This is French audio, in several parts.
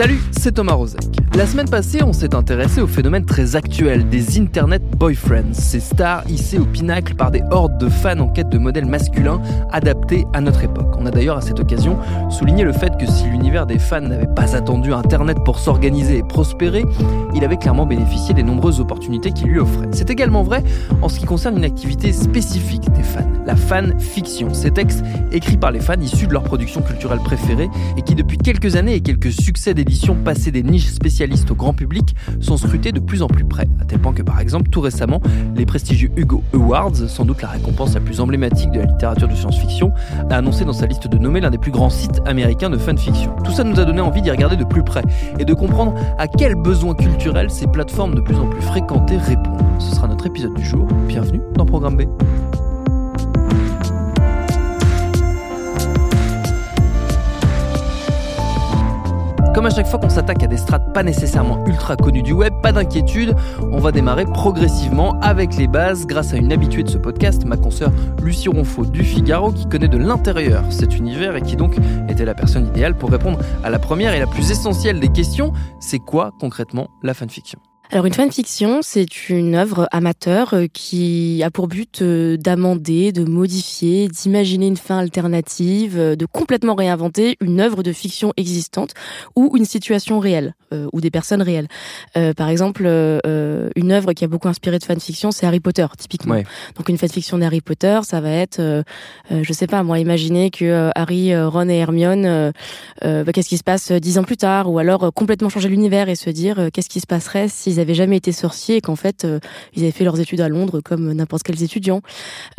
Salut, c'est Thomas Rozek. La semaine passée, on s'est intéressé au phénomène très actuel des Internet Boyfriends, ces stars hissées au pinacle par des hordes de fans en quête de modèles masculins adaptés à notre époque. On a d'ailleurs à cette occasion souligné le fait que si l'univers des fans n'avait pas attendu Internet pour s'organiser et prospérer, il avait clairement bénéficié des nombreuses opportunités qu'il lui offrait. C'est également vrai en ce qui concerne une activité spécifique des fans, la fan fiction. Ces textes écrits par les fans issus de leur production culturelle préférée et qui depuis quelques années et quelques succès d'édition passés des niches spécialistes au grand public sont scrutés de plus en plus près, à tel point que par exemple tout récemment, les prestigieux Hugo Awards, sans doute la récompense la plus emblématique de la littérature de science-fiction, a annoncé dans sa liste de nommés l'un des plus grands sites américains de fanfiction. Tout ça nous a donné envie d'y regarder de plus près et de comprendre à quels besoins culturels ces plateformes de plus en plus fréquentées répondent. Ce sera notre épisode du jour. Bienvenue dans Programme B. Comme à chaque fois qu'on s'attaque à des strates pas nécessairement ultra connues du web, pas d'inquiétude, on va démarrer progressivement avec les bases grâce à une habituée de ce podcast, ma consoeur Lucie Ronfaux du Figaro, qui connaît de l'intérieur cet univers et qui donc était la personne idéale pour répondre à la première et la plus essentielle des questions, c'est quoi concrètement la fanfiction? Alors une fanfiction, c'est une œuvre amateur euh, qui a pour but euh, d'amender, de modifier, d'imaginer une fin alternative, euh, de complètement réinventer une œuvre de fiction existante ou une situation réelle ou des personnes réelles. par exemple, une œuvre qui a beaucoup inspiré de fanfiction, c'est Harry Potter typiquement. Ouais. Donc une fanfiction d'Harry Potter, ça va être, je sais pas, moi imaginer que Harry, Ron et Hermione, bah, qu'est-ce qui se passe dix ans plus tard, ou alors complètement changer l'univers et se dire qu'est-ce qui se passerait s'ils avaient jamais été sorciers et qu'en fait euh, ils avaient fait leurs études à Londres comme n'importe quels étudiants.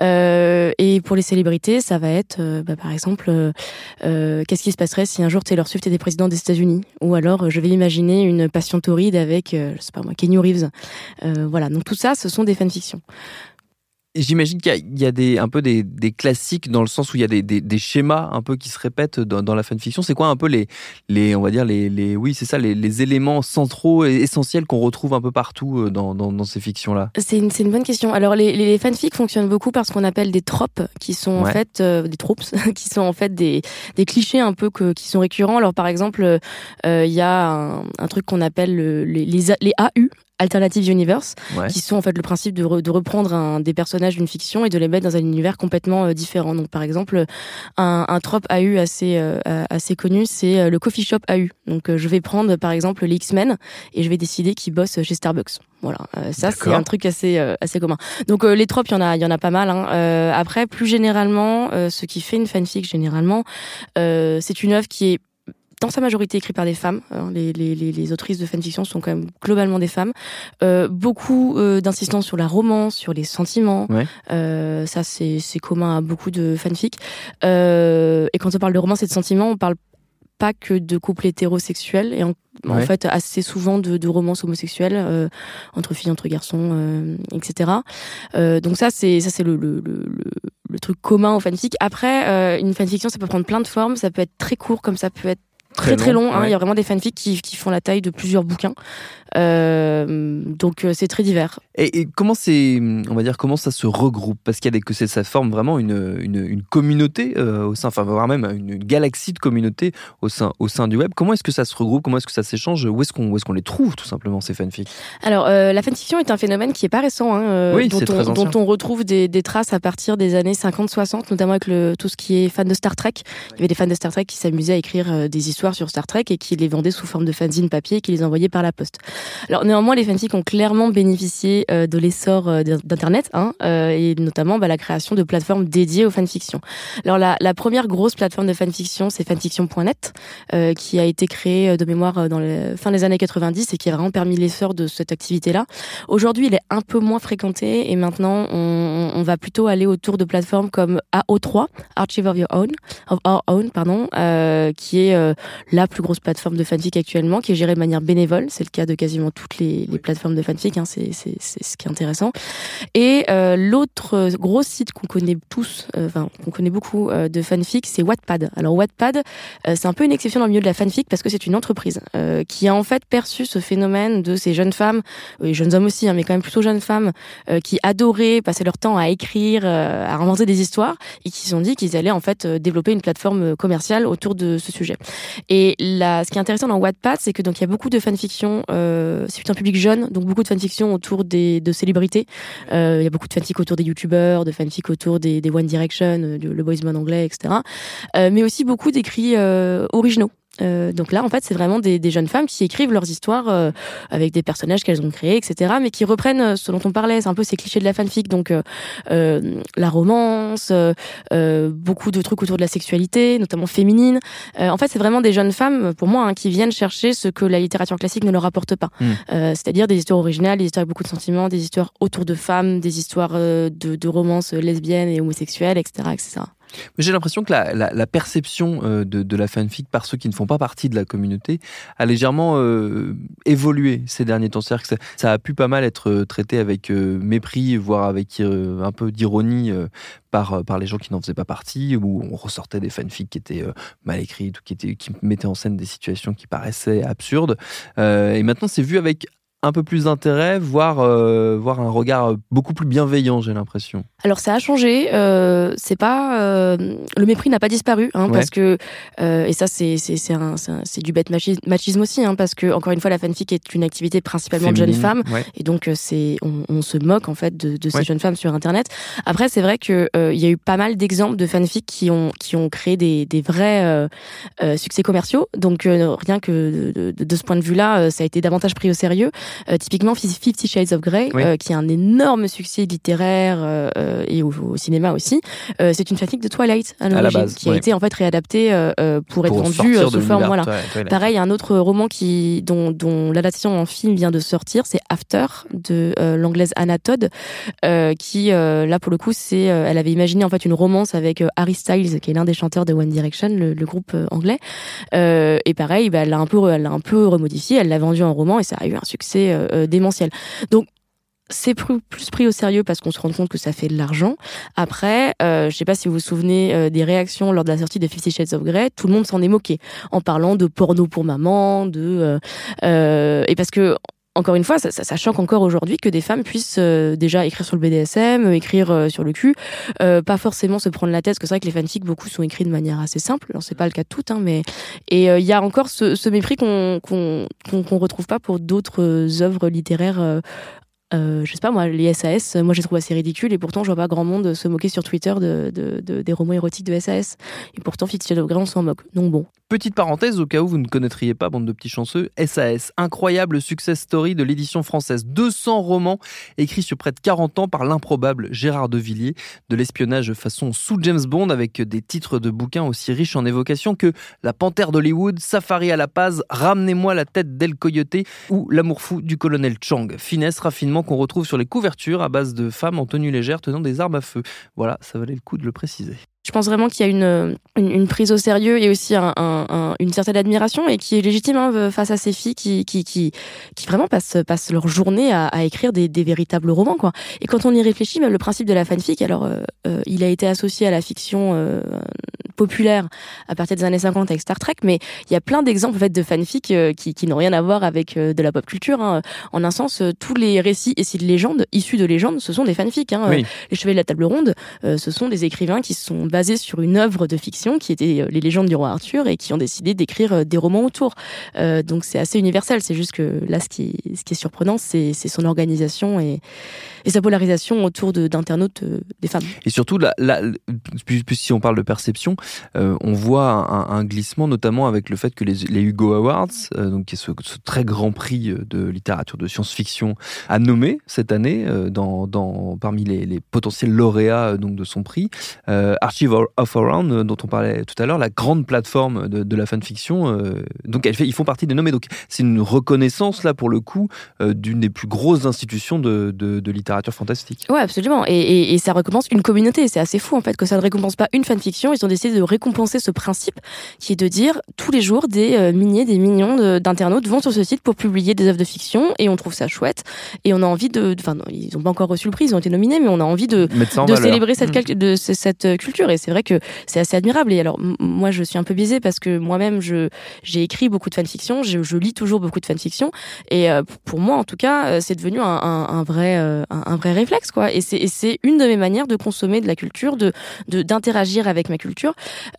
Euh, et pour les célébrités, ça va être euh, bah, par exemple qu'est-ce qui se passerait si un jour Taylor Swift était président des États-Unis? Ou alors je vais imaginer une passion torride avec je sais pas moi Kenny Reeves. voilà, donc tout ça ce sont des fanfictions. J'imagine qu'il y a, il y a des, un peu des, des, classiques dans le sens où il y a des, des, des schémas un peu qui se répètent dans, dans la fanfiction. C'est quoi un peu les, les, on va dire les, les oui, c'est ça, les, les, éléments centraux et essentiels qu'on retrouve un peu partout dans, dans, dans ces fictions-là? C'est une, c'est une bonne question. Alors les, les fanfics fonctionnent beaucoup par ce qu'on appelle des tropes, qui sont en Ouais. fait euh, des tropes, qui sont en fait des, des clichés un peu que, qui sont récurrents. Alors par exemple, euh, il y a un, un truc qu'on appelle le- les, les AU. Alternative Universe, Ouais. qui sont en fait le principe de, re- de reprendre un, des personnages d'une fiction et de les mettre dans un univers complètement euh, différent. Donc par exemple, un, un trope AU assez euh, assez connu, c'est euh, le coffee shop AU. Donc euh, je vais prendre par exemple les X-Men et je vais décider qu'ils bossent chez Starbucks. Voilà, ça c'est un truc assez euh, assez commun. Donc euh, les tropes, il y en a il y en a pas mal. Hein. Euh, après, plus généralement, euh, ce qui fait une fanfic généralement, euh, c'est une œuvre qui est dans sa majorité écrite par des femmes. hein. Les, les, les, les autrices de fanfiction sont quand même globalement des femmes. Euh, beaucoup euh, d'insistance sur la romance, sur les sentiments. Ouais. Euh, ça, c'est commun à beaucoup de fanfics. Euh, et quand on parle de romance et de sentiments, on parle pas que de couples hétérosexuels et en, en fait assez souvent de, de romances homosexuelles euh, entre filles, entre garçons, euh, etc. Euh, donc ça c'est ça c'est le, le, le, le- le truc commun aux fanfics. Après euh, une fanfiction ça peut prendre plein de formes, ça peut être très court comme ça peut être très très long. hein. ouais. Il y a vraiment des fanfics qui, qui font la taille de plusieurs bouquins. Euh, donc euh, c'est très divers. Et, et comment c'est, on va dire, comment ça se regroupe? Parce qu'il y a des que ça forme vraiment une, une, une communauté euh, au sein, enfin voire même une galaxie de communautés au sein au sein du web. Comment est-ce que ça se regroupe? Comment est-ce que ça s'échange? Où est-ce qu'on est-ce qu'on les trouve tout simplement ces fanfics? Alors, euh, la fanfiction est un phénomène qui est pas récent, hein, Oui, dont, on, très dont on retrouve des, des traces à partir des années 50-60, notamment avec le, tout ce qui est fan de Star Trek. Il y avait des fans de Star Trek qui s'amusaient à écrire des histoires sur Star Trek et qui les vendaient sous forme de fanzine papier et qui les envoyaient par la poste. Alors néanmoins, les fanfics ont clairement bénéficié de l'essor d'Internet, hein, et notamment bah, la création de plateformes dédiées aux fanfictions. Alors la, la première grosse plateforme de fanfiction, c'est fanfiction.net, qui a été créée de mémoire dans la fin des années 90 et qui a vraiment permis l'essor de cette activité-là. Aujourd'hui, il est un peu moins fréquenté et maintenant, on, on va plutôt aller autour de plateformes comme AO3, Archive of Your Own, of Our Own, pardon, euh, qui est euh, la plus grosse plateforme de fanfic actuellement, qui est gérée de manière bénévole. C'est le cas de quasiment toutes les, les plateformes de fanfic. Hein, c'est ce qui est intéressant. Et euh, l'autre gros site qu'on connaît tous, euh, enfin qu'on connaît beaucoup euh, de fanfic, c'est Wattpad. Alors Wattpad, c'est un peu une exception dans le milieu de la fanfic parce que c'est une entreprise qui a en fait perçu ce phénomène de ces jeunes femmes, et jeunes hommes aussi, hein, mais quand même plutôt jeunes femmes, qui adoraient passer leur temps à écrire, à inventer des histoires, et qui se sont dit qu'ils allaient en fait développer une plateforme commerciale autour de ce sujet. Et là, ce qui est intéressant dans Wattpad, c'est que donc il y a beaucoup de fanfiction, euh, c'est un public jeune, donc beaucoup de fanfiction autour des de célébrités. Euh, il y a beaucoup de fanfic autour des youtubeurs, de fanfic autour des, One Direction, euh, le boys band anglais, etc. Euh, mais aussi beaucoup d'écrits originaux. Euh, donc là, en fait, c'est vraiment des, des, jeunes femmes qui écrivent leurs histoires euh, avec des personnages qu'elles ont créés, etc. Mais qui reprennent euh, ce dont on parlait, c'est un peu ces clichés de la fanfic, donc euh, la romance, beaucoup de trucs autour de la sexualité, notamment féminine. en fait, c'est vraiment des jeunes femmes, pour moi, hein, qui viennent chercher ce que la littérature classique ne leur apporte pas. Mmh. C'est-à-dire des histoires originales, des histoires avec beaucoup de sentiments, des histoires autour de femmes, des histoires de, de romances lesbiennes et homosexuelles, etc., etc. J'ai l'impression que la, perception euh, de, la fanfic par ceux qui ne font pas partie de la communauté a légèrement euh, évolué ces derniers temps. C'est-à-dire que ça, a pu pas mal être euh, traité avec mépris, voire avec un peu d'ironie par, par les gens qui n'en faisaient pas partie, où on ressortait des fanfics qui étaient mal écrites ou qui, étaient, qui mettaient en scène des situations qui paraissaient absurdes. et maintenant, c'est vu avec un peu plus d'intérêt, voire, euh, voire un regard beaucoup plus bienveillant, j'ai l'impression. Alors ça a changé. Euh, c'est pas euh, le mépris n'a pas disparu, hein, ouais. parce que euh, et ça c'est c'est c'est un, c'est du bête machisme aussi, hein, parce que encore une fois la fanfic est une activité principalement Féminine, de jeunes femmes, ouais. et donc euh, c'est on, on, se moque en fait de, de ces ouais. jeunes femmes sur internet. Après c'est vrai que euh, il y a eu pas mal d'exemples de fanfic qui ont qui ont créé des des vrais succès commerciaux. Donc rien que de, de, de, ce point de vue-là, ça a été davantage pris au sérieux. Euh, typiquement Fifty Shades of Grey, oui. euh, qui est un énorme succès littéraire euh, et au, au, cinéma aussi. Euh, c'est une fanfic de Twilight à l'origine, qui a été en fait réadaptée euh, pour, pour, être vendue sous forme. Voilà. Pareil, un autre roman qui dont, dont l'adaptation en film vient de sortir, c'est After de l'anglaise Anna Todd, qui là pour le coup c'est, elle avait imaginé en fait une romance avec Harry Styles, qui est l'un des chanteurs de One Direction, le, le groupe anglais. et pareil, bah, elle l'a un peu, elle l'a un peu remodifié, elle l'a vendu en roman et ça a eu un succès euh, démentiel. Donc c'est plus, pris au sérieux parce qu'on se rend compte que ça fait de l'argent. Après, euh, je sais pas si vous vous souvenez euh, des réactions lors de la sortie de Fifty Shades of Grey, tout le monde s'en est moqué en parlant de porno pour maman, de euh, euh et parce que encore une fois, ça, ça, choque encore aujourd'hui que des femmes puissent euh, déjà écrire sur le BDSM, écrire euh, sur le cul, euh, pas forcément se prendre la tête, parce que c'est vrai que les fanfics, beaucoup sont écrits de manière assez simple. Alors c'est pas le cas de toutes, hein, mais et il y a encore ce, mépris qu'on retrouve pas pour d'autres œuvres littéraires euh, je sais pas moi, les SAS, moi j'ai trouvé assez ridicule et pourtant je vois pas grand monde se moquer sur Twitter de, de, de des romans érotiques de SAS. Et pourtant of Grey on s'en moque. Donc bon. Petite parenthèse au cas où vous ne connaîtriez pas, bande de petits chanceux, SAS, incroyable success story de l'édition française. 200 romans écrits sur près de 40 ans par l'improbable Gérard de Villiers, de l'espionnage façon sous James Bond avec des titres de bouquins aussi riches en évocations que La Panthère d'Hollywood, Safari à la Paz, Ramenez-moi la tête d'El Coyote ou L'amour fou du colonel Chang. Finesse, raffinement qu'on retrouve sur les couvertures à base de femmes en tenue légère tenant des armes à feu. Voilà, ça valait le coup de le préciser. Je pense vraiment qu'il y a une, une, une, prise au sérieux et aussi un, un, un, une certaine admiration et qui est légitime hein, face à ces filles qui, qui, qui, qui vraiment passent, passent leur journée à, à écrire des, des, véritables romans. Quoi. Et quand on y réfléchit, même le principe de la fanfic, alors euh, euh, il a été associé à la fiction euh, populaire à partir des années 50 avec Star Trek, mais il y a plein d'exemples en fait, de fanfic euh, qui, qui n'ont rien à voir avec euh, de la pop culture. Hein. En un sens, euh, tous les récits et de légendes, issus de légendes, ce sont des fanfics. Hein. Oui. Les Chevaliers de la Table Ronde, ce sont des écrivains qui sont basés sur une œuvre de fiction qui était les légendes du roi Arthur et qui ont décidé d'écrire des romans autour. donc c'est assez universel. C'est juste que là, ce qui, est, surprenant, c'est son organisation et, sa polarisation autour d'internautes de, des femmes. Et surtout, la, si on parle de perception, on voit un, glissement, notamment avec le fait que les, Hugo Awards, donc qui est ce, très grand prix de littérature de science-fiction, a nommé cette année parmi les, potentiels lauréats de son prix Archive of Around, dont on parlait tout à l'heure, la grande plateforme de, de la fanfiction. donc elle fait, ils font partie des nommés. Donc c'est une reconnaissance là pour le coup d'une des plus grosses institutions de, de, littérature fantastique. Ouais, absolument. Et, et, ça récompense une communauté. C'est assez fou en fait que ça ne récompense pas une fanfiction. Ils ont décidé de récompenser ce principe qui est de dire tous les jours des euh, milliers, des millions d'internautes vont sur ce site pour publier des œuvres de fiction et on trouve ça chouette. Et on a envie de. Enfin, ils n'ont pas encore reçu le prix, ils ont été nominés, mais on a envie de, de célébrer cette, mmh. de, cette euh, culture. C'est vrai que c'est assez admirable. Et alors, moi, je suis un peu biaisée parce que moi-même, j'ai écrit beaucoup de fanfiction, je, je lis toujours beaucoup de fanfiction. Et euh, pour moi, en tout cas, c'est devenu un, vrai, un, un, vrai réflexe, quoi. Et c'est une de mes manières de consommer de la culture, de d'interagir avec ma culture.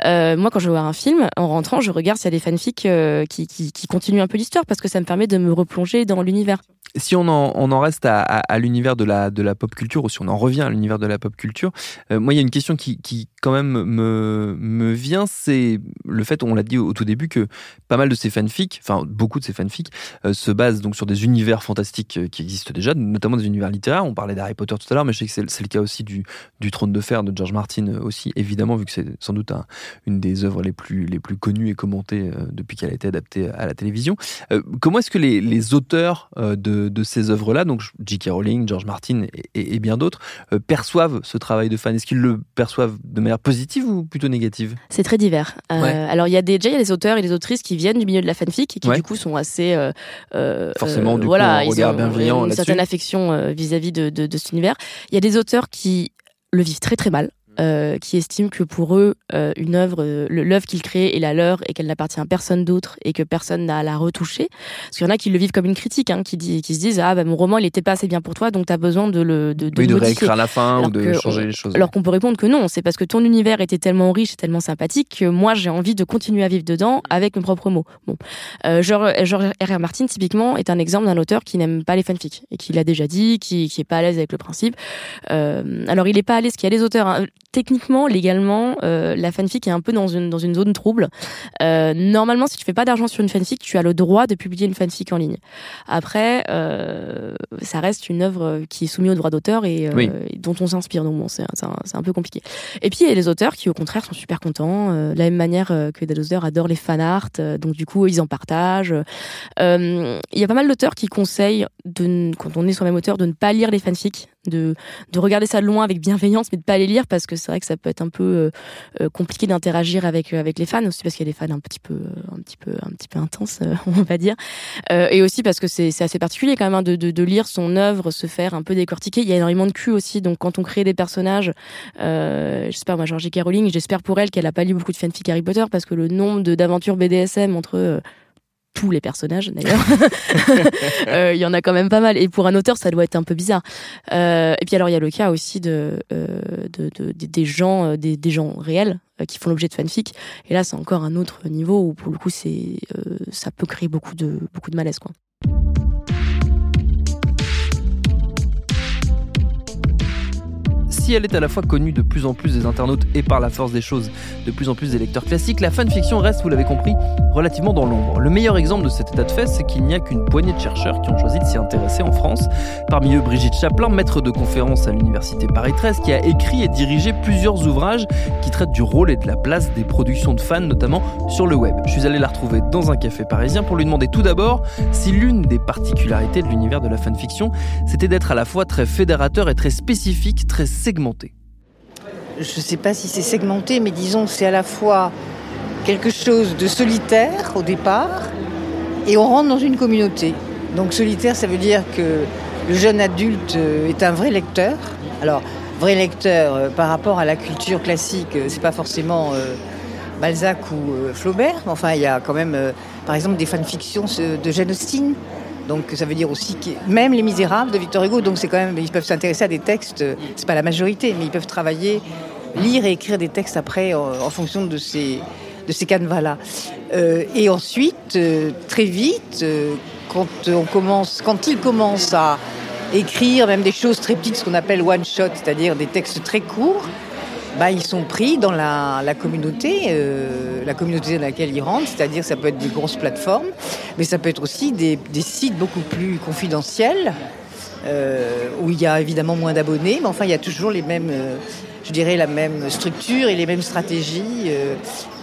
Euh, moi, quand je vois un film, en rentrant, je regarde s'il y a des fanfics euh, qui, qui, qui continuent un peu l'histoire parce que ça me permet de me replonger dans l'univers si on en, on en reste à, l'univers de la, de la pop culture, ou si on en revient à l'univers de la pop culture, euh, moi, il y a une question qui quand même me, me vient, c'est le fait, on l'a dit au, tout début, que pas mal de ces fanfics, enfin beaucoup de ces fanfics, euh, se basent donc sur des univers fantastiques euh, qui existent déjà, notamment des univers littéraires. On parlait d'Harry Potter tout à l'heure, mais je sais que c'est le cas aussi du, du Trône de Fer de George Martin aussi, évidemment, vu que c'est sans doute un, une des œuvres les plus, les plus connues et commentées depuis qu'elle a été adaptée à la télévision. comment est-ce que les, les auteurs de de, ces œuvres-là, donc J.K. Rowling, George Martin et, bien d'autres, euh, perçoivent ce travail de fan? Est-ce qu'ils le perçoivent de manière positive ou plutôt négative C'est très divers. Euh, alors il y a déjà y a des auteurs et des autrices qui viennent du milieu de la fanfic et qui du coup sont assez euh, forcément du voilà, coup, regard bienveillant une certaine affection vis-à-vis de, de cet univers. Il y a des auteurs qui le vivent très très mal. Euh, qui estiment que pour eux, euh, une œuvre, euh, l'œuvre qu'ils créent est la leur et qu'elle n'appartient à personne d'autre et que personne n'a à la retoucher. Parce qu'il y en a qui le vivent comme une critique, hein, qui, dit, qui se disent ah bah, mon roman il était pas assez bien pour toi donc tu as besoin de le de, de, réécrire à la fin ou de changer les choses. Alors qu'on peut répondre que non, c'est parce que ton univers était tellement riche et tellement sympathique que moi j'ai envie de continuer à vivre dedans avec mes propres mots. Bon, genre George R. R. Martin typiquement est un exemple d'un auteur qui n'aime pas les fanfics et qui l'a déjà dit, qui qui est pas à l'aise avec le principe. alors il est pas à l'aise, qu'il y a des auteurs hein, techniquement, légalement, euh, la fanfic est un peu dans une, dans une zone trouble. Euh, normalement, si tu fais pas d'argent sur une fanfic, tu as le droit de publier une fanfic en ligne. Après, euh, ça reste une œuvre qui est soumise au droit d'auteur et, euh, dont on s'inspire. Donc bon, c'est un, un, peu compliqué. Et puis, il y a les auteurs qui, au contraire, sont super contents. Euh, de la même manière que des auteurs adorent les fan art, donc du coup, ils en partagent. Il y a pas mal d'auteurs qui conseillent, de, quand on est soi-même auteur, de ne pas lire les fanfics de, de regarder ça de loin avec bienveillance, mais de pas les lire parce que c'est vrai que ça peut être un peu euh, euh, compliqué d'interagir avec euh, avec les fans aussi parce qu'il y a des fans un petit peu un petit peu un petit peu intenses, on va dire, et aussi parce que c'est assez particulier quand même hein, de, de, de lire son œuvre se faire un peu décortiquer. Il y a énormément de cul aussi, donc quand on crée des personnages, euh, j'espère moi Georgie Caroling, j'espère pour elle qu'elle a pas lu beaucoup de fanfic Harry Potter parce que le nombre d'aventures BDSM entre tous les personnages d'ailleurs. Euh, il y en a quand même pas mal. Et pour un auteur, ça doit être un peu bizarre. Euh, et puis alors, il y a le cas aussi de, euh, de, de, des gens, des, gens réels qui font l'objet de fanfic. Et là, c'est encore un autre niveau où pour le coup, c'est, ça peut créer beaucoup de, beaucoup de malaise, quoi. Si elle est à la fois connue de plus en plus des internautes et par la force des choses de plus en plus des lecteurs classiques, la fanfiction reste, vous l'avez compris, relativement dans l'ombre. Le meilleur exemple de cet état de fait, c'est qu'il n'y a qu'une poignée de chercheurs qui ont choisi de s'y intéresser en France. Parmi eux, Brigitte Chaplin, maître de conférence à l'université Paris 13, qui a écrit et dirigé plusieurs ouvrages qui traitent du rôle et de la place des productions de fans, notamment sur le web. Je suis allé la retrouver dans un café parisien pour lui demander tout d'abord si l'une des particularités de l'univers de la fanfiction, c'était d'être à la fois très fédérateur et très spécifique, très segmenté Je ne sais pas si c'est segmenté, mais disons c'est à la fois quelque chose de solitaire au départ et on rentre dans une communauté. Donc solitaire, ça veut dire que le jeune adulte euh, est un vrai lecteur. Alors, vrai lecteur euh, par rapport à la culture classique, euh, c'est pas forcément Balzac ou Flaubert, enfin, il y a quand même, par exemple, des fanfictions de Jane Austen donc ça veut dire aussi que même les Misérables de Victor Hugo, donc c'est quand même ils peuvent s'intéresser à des textes, c'est pas la majorité, mais ils peuvent travailler, lire et écrire des textes après en, fonction de ces de ces canevas-là. Euh, et ensuite, euh, très vite, euh, quand on commence, quand ils commencent à écrire même des choses très petites, ce qu'on appelle one shot, c'est-à-dire des textes très courts, bah, ils sont pris dans la, communauté, euh, la communauté dans laquelle ils rentrent, c'est-à-dire ça peut être des grosses plateformes, mais ça peut être aussi des, sites beaucoup plus confidentiels, euh, où il y a évidemment moins d'abonnés, mais enfin il y a toujours les mêmes, euh, je dirais la même structure et les mêmes stratégies.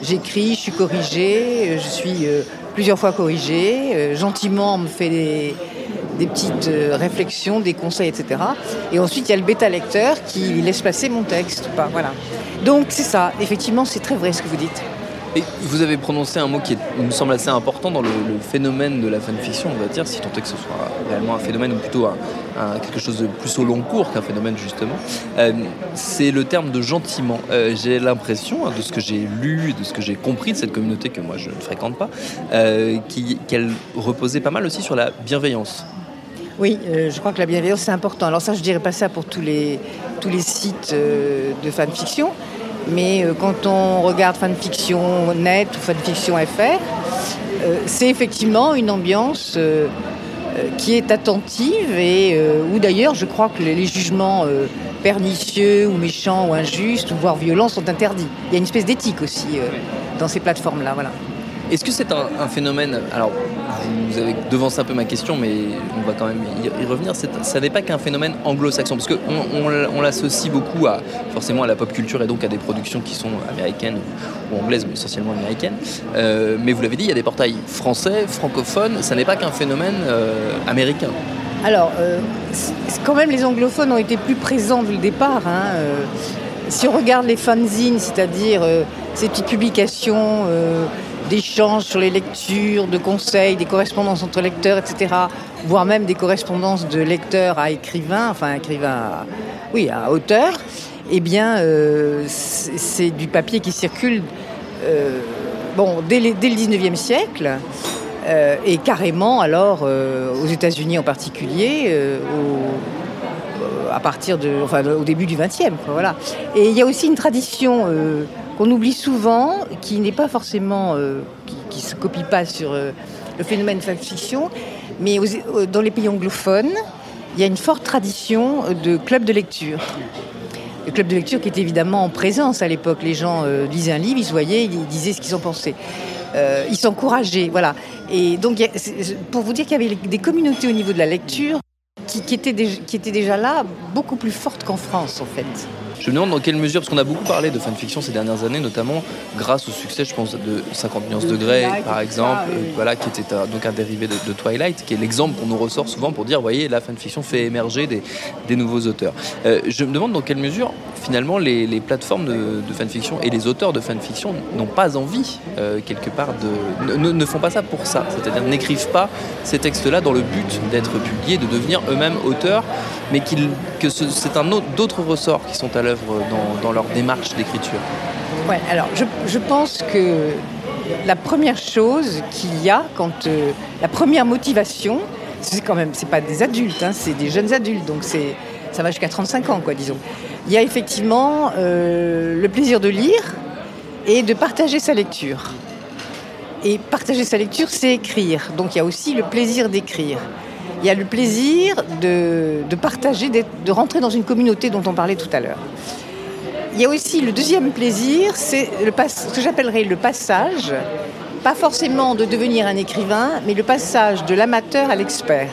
J'écris, je suis corrigé, je suis plusieurs fois corrigé, gentiment on me fait des des petites euh, réflexions, des conseils, etc. Et ensuite, il y a le bêta-lecteur qui laisse passer mon texte. Pas, voilà. Donc, c'est ça. Effectivement, c'est très vrai ce que vous dites. Vous avez prononcé un mot qui me semble assez important dans le, phénomène de la fanfiction, on va dire, si tant est que ce soit réellement un phénomène ou plutôt quelque chose de plus au long cours qu'un phénomène justement. Euh, c'est le terme de gentiment. Euh, j'ai l'impression, hein, de ce que j'ai lu, de ce que j'ai compris de cette communauté que moi je ne fréquente pas, qu'elle reposait pas mal aussi sur la bienveillance. Oui, euh, je crois que la bienveillance, c'est important. Alors ça, je dirais pas ça pour tous les, tous les sites euh, de fanfiction, mais euh, quand on regarde fanfiction net ou fanfiction FR, c'est effectivement une ambiance qui est attentive et où d'ailleurs, je crois que les, jugements pernicieux ou méchants ou injustes, voire violents, sont interdits. Il y a une espèce d'éthique aussi dans ces plateformes-là. Voilà. Est-ce que c'est un, phénomène Alors, vous avez devancé un peu ma question, mais on va quand même y, revenir. Ça n'est pas qu'un phénomène anglo-saxon, parce qu'on on, l'associe beaucoup à, forcément à la pop culture et donc à des productions qui sont américaines ou anglaises, mais essentiellement américaines. Euh, mais vous l'avez dit, il y a des portails français, francophones. Ça n'est pas qu'un phénomène euh, américain. Alors, euh, quand même, les anglophones ont été plus présents dès le départ. Hein, si on regarde les fanzines, c'est-à-dire ces petites publications d'échanges sur les lectures, de conseils, des correspondances entre lecteurs, etc., voire même des correspondances de lecteurs à écrivains, enfin écrivains, à, oui, à auteurs, eh bien, euh, c'est du papier qui circule euh, bon, dès, le 19e siècle. Euh, et carrément alors aux États-Unis en particulier, à partir de, enfin, au début du 20e. voilà. Et il y a aussi une tradition qu'on oublie souvent, qui n'est pas forcément, euh, qui, ne se copie pas sur euh, le phénomène fiction, mais euh, dans les pays anglophones, il y a une forte tradition de clubs de lecture. Le club de lecture qui était évidemment en présence à l'époque. Les gens lisaient un livre, ils se voyaient, ils disaient ce qu'ils en pensaient. ils s'encourageaient, voilà. Et donc, pour vous dire qu'il y avait des communautés au niveau de la lecture qui étaient déjà là, beaucoup plus fortes qu'en France, en fait. Je me demande dans quelle mesure, parce qu'on a beaucoup parlé de fanfiction ces dernières années, notamment grâce au succès, je pense, de 50 nuances de degrés, par exemple, euh, voilà, qui était donc un dérivé de, Twilight, qui est l'exemple qu'on nous ressort souvent pour dire, voyez, la fanfiction fait émerger des, nouveaux auteurs. Euh, je me demande dans quelle mesure, finalement, les, plateformes de, fanfiction et les auteurs de fanfiction n'ont pas envie, euh, quelque part, de, ne, font pas ça pour ça. C'est-à-dire n'écrivent pas ces textes-là dans le but d'être publiés, de devenir eux-mêmes auteurs, mais que c'est d'autres ressorts qui sont à l'œuvre dans, leur démarche d'écriture Ouais, alors je, pense que la première chose qu'il y a quand euh, la première motivation, c'est quand même, c'est pas des adultes, hein, c'est des jeunes adultes, donc c'est ça va jusqu'à 35 ans, quoi, disons. Il y a effectivement euh, le plaisir de lire et de partager sa lecture. Et partager sa lecture, c'est écrire. Donc il y a aussi le plaisir d'écrire il y a le plaisir de, partager, de rentrer dans une communauté dont on parlait tout à l'heure. Il y a aussi le deuxième plaisir, c'est ce que j'appellerais le passage, pas forcément de devenir un écrivain, mais le passage de l'amateur à l'expert.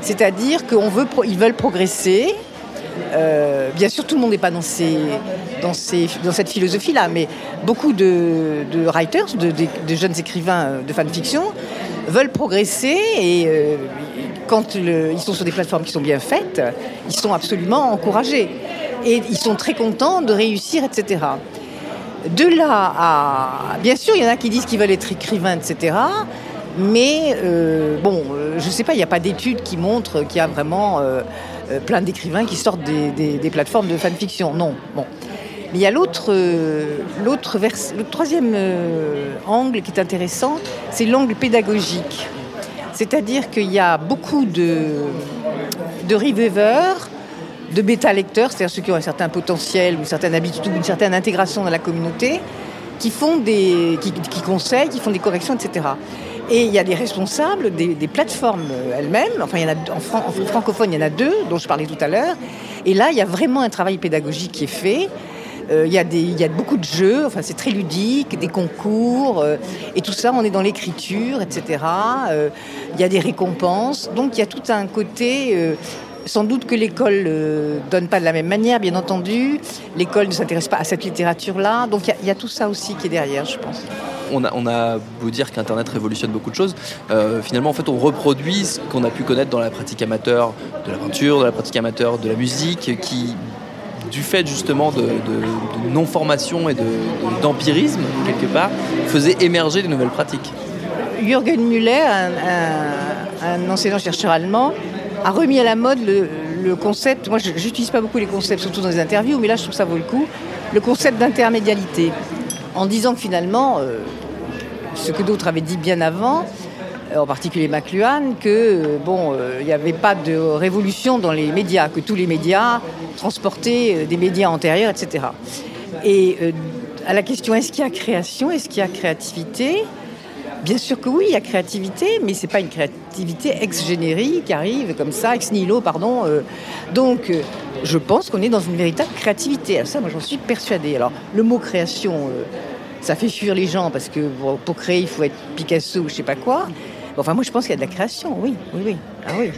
C'est-à-dire qu'ils veulent progresser. Euh, bien sûr, tout le monde n'est pas dans, dans, dans cette philosophie-là, mais beaucoup de, writers, de, jeunes écrivains de fanfiction, veulent progresser et euh, quand ils sont sur des plateformes qui sont bien faites, ils sont absolument encouragés. Et ils sont très contents de réussir, etc. De là à... Bien sûr, il y en a qui disent qu'ils veulent être écrivains, etc. Mais euh, bon, euh, je ne sais pas, il n'y a pas d'études qui montrent qu'il y a vraiment euh, plein d'écrivains qui sortent des, plateformes de fanfiction. Non, bon. Mais il y a l'autre, l'autre le troisième angle qui est intéressant, c'est l'angle pédagogique. C'est-à-dire qu'il y a beaucoup de, de reviewers, de bêta-lecteurs, c'est-à-dire ceux qui ont un certain potentiel ou une certaine habitude une certaine intégration dans la communauté, qui font des, conseillent, qui font des corrections, etc. Et il y a des responsables des, plateformes elles-mêmes. Enfin, en, francophone, il y en a deux, dont je parlais tout à l'heure. Et là, il y a vraiment un travail pédagogique qui est fait. Euh, il y, a beaucoup de jeux, enfin c'est très ludique, des concours, euh, et tout ça, on est dans l'écriture, etc. Euh, Il y a des récompenses, donc il y a tout un côté. sans doute que l'école ne donne pas de la même manière, bien entendu. L'école ne s'intéresse pas à cette littérature-là. Donc il y a- tout ça aussi qui est derrière, je pense. On a, on beau dire qu'Internet révolutionne beaucoup de choses, finalement, en fait, on reproduit ce qu'on a pu connaître dans la pratique amateur de la peinture, de la pratique amateur de la musique, qui, du fait justement de, non-formation et de- de- d'empirisme, quelque part, faisait émerger des nouvelles pratiques. Jürgen Müller, un, un enseignant-chercheur allemand, a remis à la mode le, concept, moi je n'utilise pas beaucoup les concepts, surtout dans les interviews, mais là je trouve ça vaut le coup, le concept d'intermédialité, en disant que finalement, euh, ce que d'autres avaient dit bien avant, euh, en particulier McLuhan, que euh, bon, il n'y avait pas de révolution dans les médias, que tous les médias transportaient euh, des médias antérieurs, etc. Et euh, à la question est-ce qu'il y a création, est-ce qu'il y a créativité? Bien sûr que oui, il y a créativité, mais c'est pas une créativité ex générique qui arrive comme ça, ex nihilo, pardon. euh. donc, je pense qu'on est dans une véritable créativité. Alors ça, moi, j'en suis persuadée. Alors, le mot création, ça fait fuir les gens parce que pour créer, il faut être Picasso ou je sais pas quoi. Enfin, moi, je pense qu'il y a de la création, oui, oui, oui. Ah oui.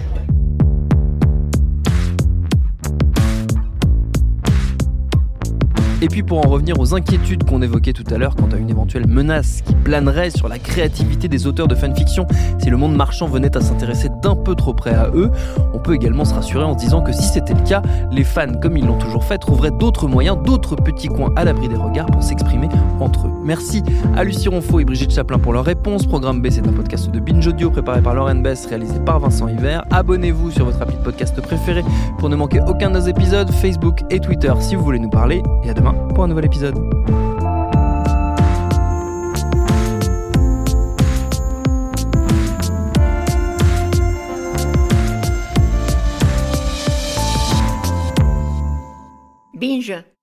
Et puis pour en revenir aux inquiétudes qu'on évoquait tout à l'heure quant à une éventuelle menace qui planerait sur la créativité des auteurs de fanfiction si le monde marchand venait à s'intéresser d'un peu trop près à eux, on peut également se rassurer en se disant que si c'était le cas, les fans, comme ils l'ont toujours fait, trouveraient d'autres moyens, d'autres petits coins à l'abri des regards pour s'exprimer entre eux. Merci à Lucie Ronfaux et Brigitte Chaplin pour leurs réponses. Programme B, c'est un podcast de Binge Audio préparé par Lauren Bess, réalisé par Vincent Hiver. Abonnez-vous sur votre appli de podcast préféré pour ne manquer aucun de nos épisodes, Facebook et Twitter si vous voulez nous parler. Et à demain pour un nouvel épisode. Binge.